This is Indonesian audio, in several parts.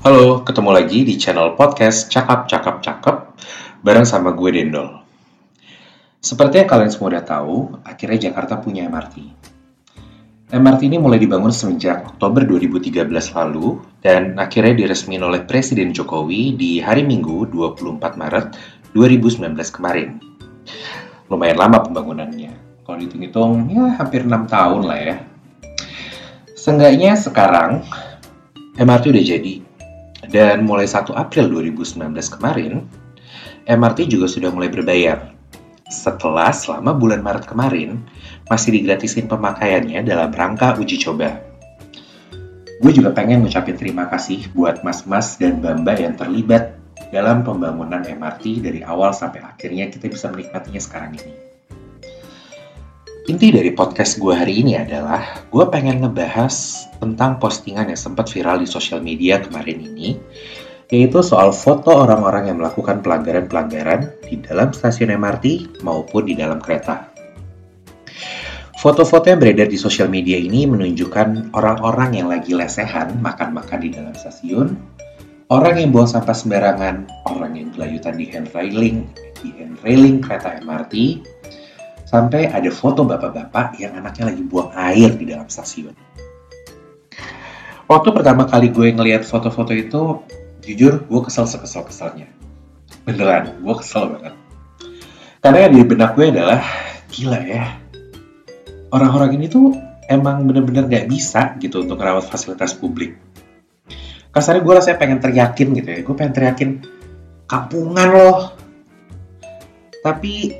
Halo, ketemu lagi di channel podcast Cakap Cakap Cakep bareng sama gue Dendol. Seperti yang kalian semua udah tahu, akhirnya Jakarta punya MRT. MRT ini mulai dibangun semenjak Oktober 2013 lalu dan akhirnya diresmikan oleh Presiden Jokowi di hari Minggu 24 Maret 2019 kemarin. Lumayan lama pembangunannya. Kalau dihitung-hitung, ya hampir 6 tahun lah ya. Seenggaknya sekarang MRT udah jadi. Dan mulai 1 April 2019 kemarin, MRT juga sudah mulai berbayar. Setelah selama bulan Maret kemarin, masih digratisin pemakaiannya dalam rangka uji coba. Gue juga pengen ngucapin terima kasih buat mas-mas dan bamba yang terlibat dalam pembangunan MRT dari awal sampai akhirnya kita bisa menikmatinya sekarang ini. Inti dari podcast gue hari ini adalah gue pengen ngebahas tentang postingan yang sempat viral di sosial media kemarin ini, yaitu soal foto orang-orang yang melakukan pelanggaran-pelanggaran di dalam stasiun MRT maupun di dalam kereta. Foto-foto yang beredar di sosial media ini menunjukkan orang-orang yang lagi lesehan makan-makan di dalam stasiun, orang yang buang sampah sembarangan, orang yang gelayutan di hand railing, di hand railing kereta MRT, Sampai ada foto bapak-bapak yang anaknya lagi buang air di dalam stasiun. Waktu pertama kali gue ngeliat foto-foto itu, jujur gue kesel sekesel-keselnya. Beneran, gue kesel banget. Karena di benak gue adalah, gila ya, orang-orang ini tuh emang bener-bener gak bisa gitu untuk merawat fasilitas publik. Kasarnya gue rasanya pengen teriakin gitu ya, gue pengen teriakin, kampungan loh. Tapi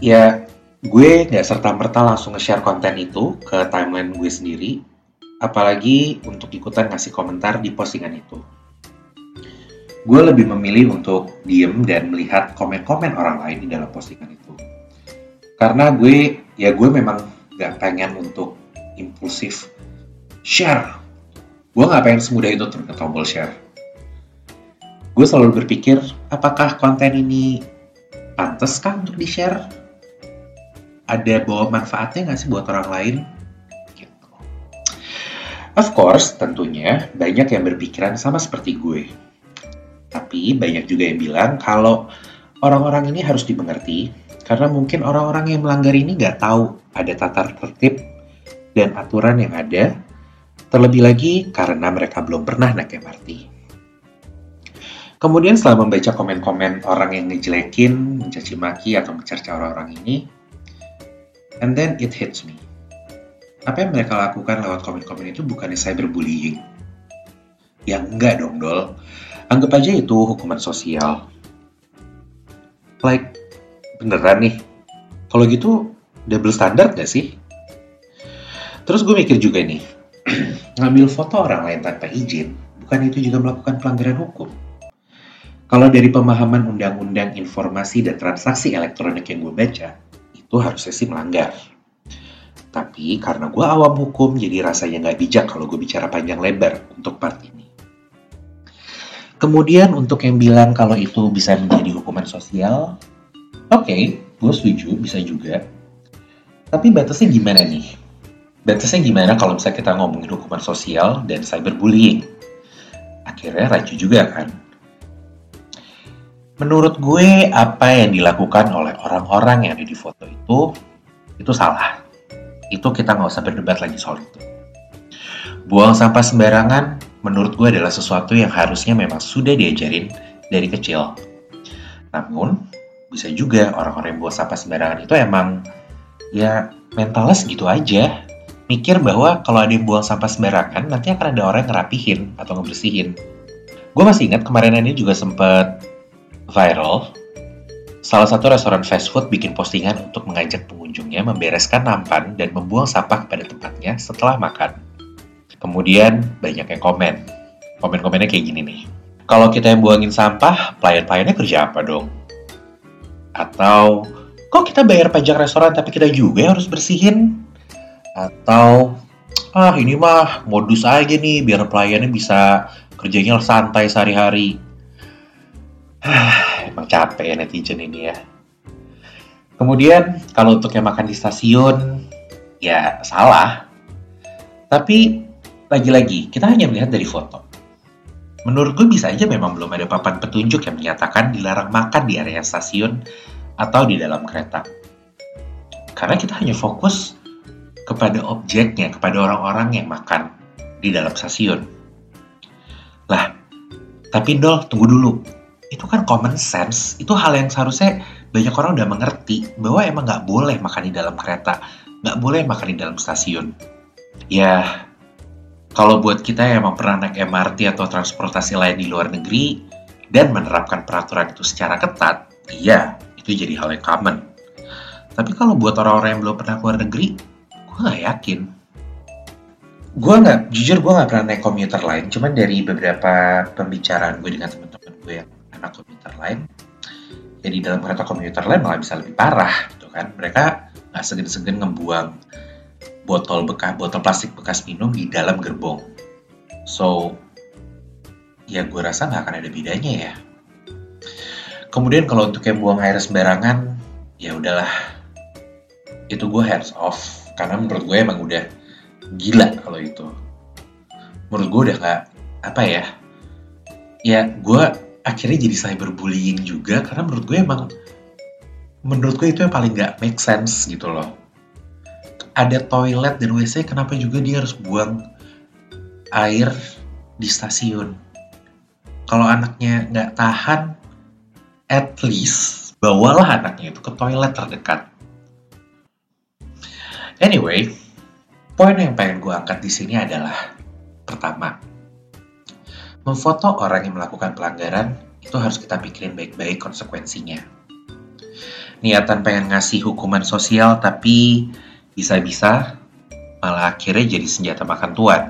ya gue nggak serta-merta langsung nge-share konten itu ke timeline gue sendiri, apalagi untuk ikutan ngasih komentar di postingan itu. Gue lebih memilih untuk diem dan melihat komen-komen orang lain di dalam postingan itu. Karena gue, ya gue memang nggak pengen untuk impulsif share. Gue nggak pengen semudah itu ke tombol share. Gue selalu berpikir, apakah konten ini pantas kah untuk di-share? Ada bawa manfaatnya nggak sih buat orang lain? Gitu. Of course, tentunya banyak yang berpikiran sama seperti gue. Tapi banyak juga yang bilang kalau orang-orang ini harus dimengerti karena mungkin orang-orang yang melanggar ini nggak tahu ada tata tertib dan aturan yang ada, terlebih lagi karena mereka belum pernah naik MRT. Kemudian setelah membaca komen-komen orang yang ngejelekin, mencaci maki atau mencerca orang-orang ini, And then it hits me. Apa yang mereka lakukan lewat komen-komen itu bukannya cyberbullying? Ya enggak dong, Dol. Anggap aja itu hukuman sosial. Like, beneran nih? Kalau gitu, double standard gak sih? Terus gue mikir juga nih, ngambil foto orang lain tanpa izin, bukan itu juga melakukan pelanggaran hukum? Kalau dari pemahaman Undang-Undang Informasi dan Transaksi Elektronik yang gue baca, itu harusnya sih melanggar. Tapi karena gue awam hukum, jadi rasanya nggak bijak kalau gue bicara panjang lebar untuk part ini. Kemudian untuk yang bilang kalau itu bisa menjadi hukuman sosial, oke, okay, gue setuju, bisa juga. Tapi batasnya gimana nih? Batasnya gimana kalau misalnya kita ngomongin hukuman sosial dan cyberbullying? Akhirnya rancu juga kan? Menurut gue, apa yang dilakukan oleh orang-orang yang ada di foto itu, itu salah. Itu kita nggak usah berdebat lagi soal itu. Buang sampah sembarangan, menurut gue adalah sesuatu yang harusnya memang sudah diajarin dari kecil. Namun, bisa juga orang-orang yang buang sampah sembarangan itu emang ya mentalnya segitu aja. Mikir bahwa kalau ada yang buang sampah sembarangan, nanti akan ada orang yang ngerapihin atau ngebersihin. Gue masih ingat kemarin ini juga sempat viral, salah satu restoran fast food bikin postingan untuk mengajak pengunjungnya membereskan nampan dan membuang sampah pada tempatnya setelah makan. Kemudian banyak yang komen. Komen-komennya kayak gini nih. Kalau kita yang buangin sampah, pelayan-pelayannya kerja apa dong? Atau, kok kita bayar pajak restoran tapi kita juga harus bersihin? Atau, ah ini mah modus aja nih biar pelayannya bisa kerjanya santai sehari-hari Emang capek ya netizen ini ya. Kemudian kalau untuk yang makan di stasiun, ya salah. Tapi lagi-lagi kita hanya melihat dari foto. menurut gue bisa aja memang belum ada papan petunjuk yang menyatakan dilarang makan di area stasiun atau di dalam kereta. Karena kita hanya fokus kepada objeknya, kepada orang-orang yang makan di dalam stasiun. Lah, tapi Dol, tunggu dulu. Itu kan common sense, itu hal yang seharusnya banyak orang udah mengerti bahwa emang nggak boleh makan di dalam kereta, nggak boleh makan di dalam stasiun. Ya, kalau buat kita yang emang pernah naik MRT atau transportasi lain di luar negeri dan menerapkan peraturan itu secara ketat, iya, itu jadi hal yang common. Tapi kalau buat orang-orang yang belum pernah keluar negeri, gue gak yakin. Gue nggak, jujur gue nggak pernah naik komuter lain. Cuman dari beberapa pembicaraan gue dengan teman-teman gue yang anak komuter lain, ya di dalam kereta komuter lain malah bisa lebih parah gitu kan. Mereka nggak segen-segen ngebuang botol bekas botol plastik bekas minum di dalam gerbong. So, ya gue rasa nggak akan ada bedanya ya. Kemudian kalau untuk yang buang air sembarangan, ya udahlah itu gue hands off karena menurut gue emang udah gila kalau itu menurut gue udah gak apa ya ya gue akhirnya jadi cyberbullying juga karena menurut gue emang menurut gue itu yang paling gak make sense gitu loh. Ada toilet dan WC kenapa juga dia harus buang air di stasiun? Kalau anaknya nggak tahan at least bawalah anaknya itu ke toilet terdekat. Anyway, poin yang pengen gue angkat di sini adalah pertama, memfoto orang yang melakukan pelanggaran itu harus kita pikirin baik-baik konsekuensinya. Niatan pengen ngasih hukuman sosial tapi bisa-bisa malah akhirnya jadi senjata makan tuan.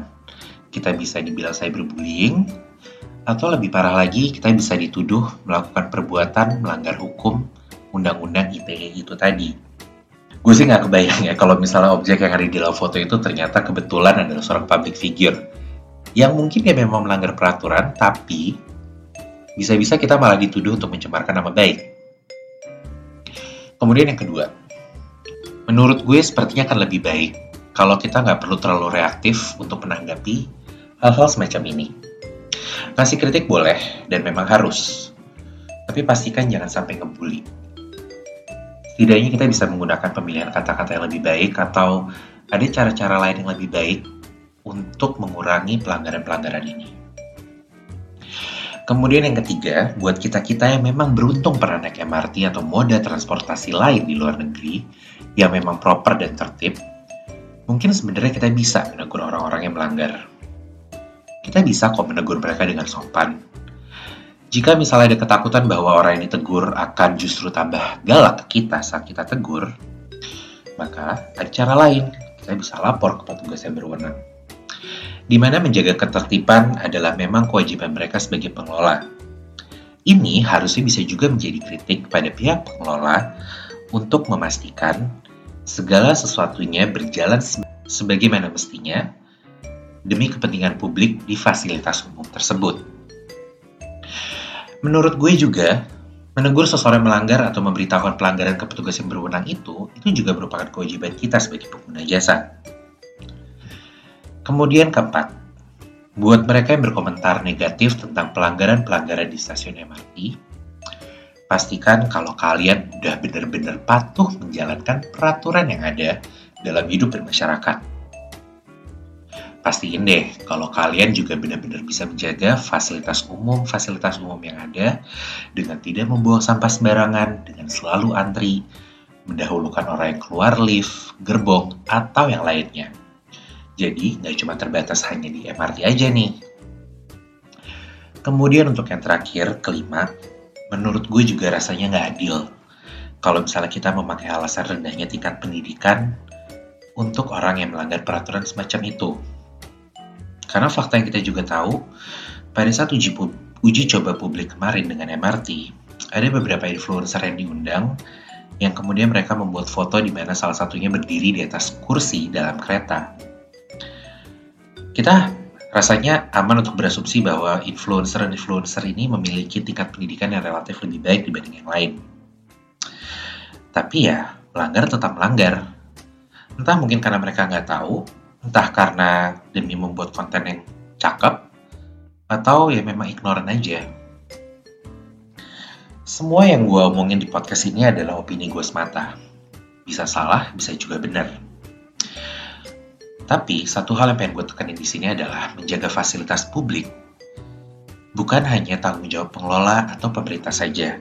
Kita bisa dibilang cyberbullying, atau lebih parah lagi kita bisa dituduh melakukan perbuatan melanggar hukum undang-undang ITE itu tadi gue sih nggak kebayang ya kalau misalnya objek yang ada di dalam foto itu ternyata kebetulan adalah seorang public figure yang mungkin dia memang melanggar peraturan tapi bisa-bisa kita malah dituduh untuk mencemarkan nama baik. Kemudian yang kedua, menurut gue sepertinya akan lebih baik kalau kita nggak perlu terlalu reaktif untuk menanggapi hal-hal semacam ini. Ngasih kritik boleh dan memang harus, tapi pastikan jangan sampai ngebully setidaknya kita bisa menggunakan pemilihan kata-kata yang lebih baik atau ada cara-cara lain yang lebih baik untuk mengurangi pelanggaran-pelanggaran ini. Kemudian yang ketiga, buat kita-kita yang memang beruntung pernah naik MRT atau moda transportasi lain di luar negeri yang memang proper dan tertib, mungkin sebenarnya kita bisa menegur orang-orang yang melanggar. Kita bisa kok menegur mereka dengan sopan, jika misalnya ada ketakutan bahwa orang yang ditegur akan justru tambah galak ke kita saat kita tegur, maka ada cara lain. Kita bisa lapor ke petugas yang berwenang. Di mana menjaga ketertiban adalah memang kewajiban mereka sebagai pengelola. Ini harusnya bisa juga menjadi kritik pada pihak pengelola untuk memastikan segala sesuatunya berjalan sebagaimana mestinya demi kepentingan publik di fasilitas umum tersebut. Menurut gue juga, menegur seseorang melanggar atau memberitahukan pelanggaran ke petugas yang berwenang itu, itu juga merupakan kewajiban kita sebagai pengguna jasa. Kemudian keempat, buat mereka yang berkomentar negatif tentang pelanggaran-pelanggaran di stasiun MRT, pastikan kalau kalian udah benar-benar patuh menjalankan peraturan yang ada dalam hidup bermasyarakat pastiin deh kalau kalian juga benar-benar bisa menjaga fasilitas umum fasilitas umum yang ada dengan tidak membuang sampah sembarangan dengan selalu antri mendahulukan orang yang keluar lift gerbong atau yang lainnya jadi nggak cuma terbatas hanya di MRT aja nih. Kemudian untuk yang terakhir kelima menurut gue juga rasanya nggak adil. Kalau misalnya kita memakai alasan rendahnya tingkat pendidikan untuk orang yang melanggar peraturan semacam itu. Karena fakta yang kita juga tahu, pada saat uji, uji coba publik kemarin dengan MRT, ada beberapa influencer yang diundang yang kemudian mereka membuat foto di mana salah satunya berdiri di atas kursi dalam kereta. Kita rasanya aman untuk berasumsi bahwa influencer-influencer ini memiliki tingkat pendidikan yang relatif lebih baik dibanding yang lain. Tapi ya, melanggar tetap melanggar. Entah mungkin karena mereka nggak tahu, entah karena demi membuat konten yang cakep atau ya memang ignoran aja. Semua yang gue omongin di podcast ini adalah opini gue semata. Bisa salah, bisa juga benar. Tapi satu hal yang pengen gue tekanin di sini adalah menjaga fasilitas publik bukan hanya tanggung jawab pengelola atau pemerintah saja,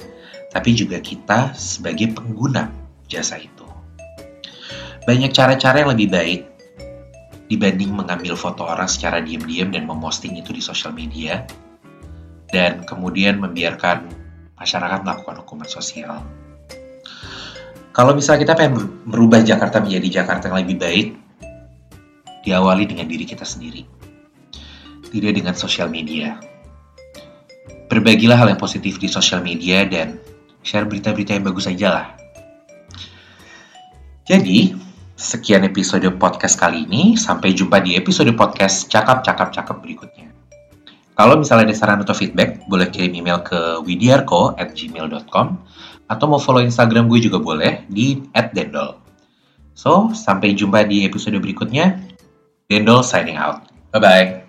tapi juga kita sebagai pengguna jasa itu. Banyak cara-cara yang lebih baik dibanding mengambil foto orang secara diam-diam dan memposting itu di sosial media, dan kemudian membiarkan masyarakat melakukan hukuman sosial. Kalau misalnya kita pengen merubah Jakarta menjadi Jakarta yang lebih baik, diawali dengan diri kita sendiri, tidak dengan sosial media. Berbagilah hal yang positif di sosial media dan share berita-berita yang bagus aja lah. Jadi, sekian episode podcast kali ini. Sampai jumpa di episode podcast cakap-cakap-cakap berikutnya. Kalau misalnya ada saran atau feedback, boleh kirim email ke widiarko at gmail.com atau mau follow Instagram gue juga boleh di @dendol. So, sampai jumpa di episode berikutnya. Dindal signing out. Bye bye.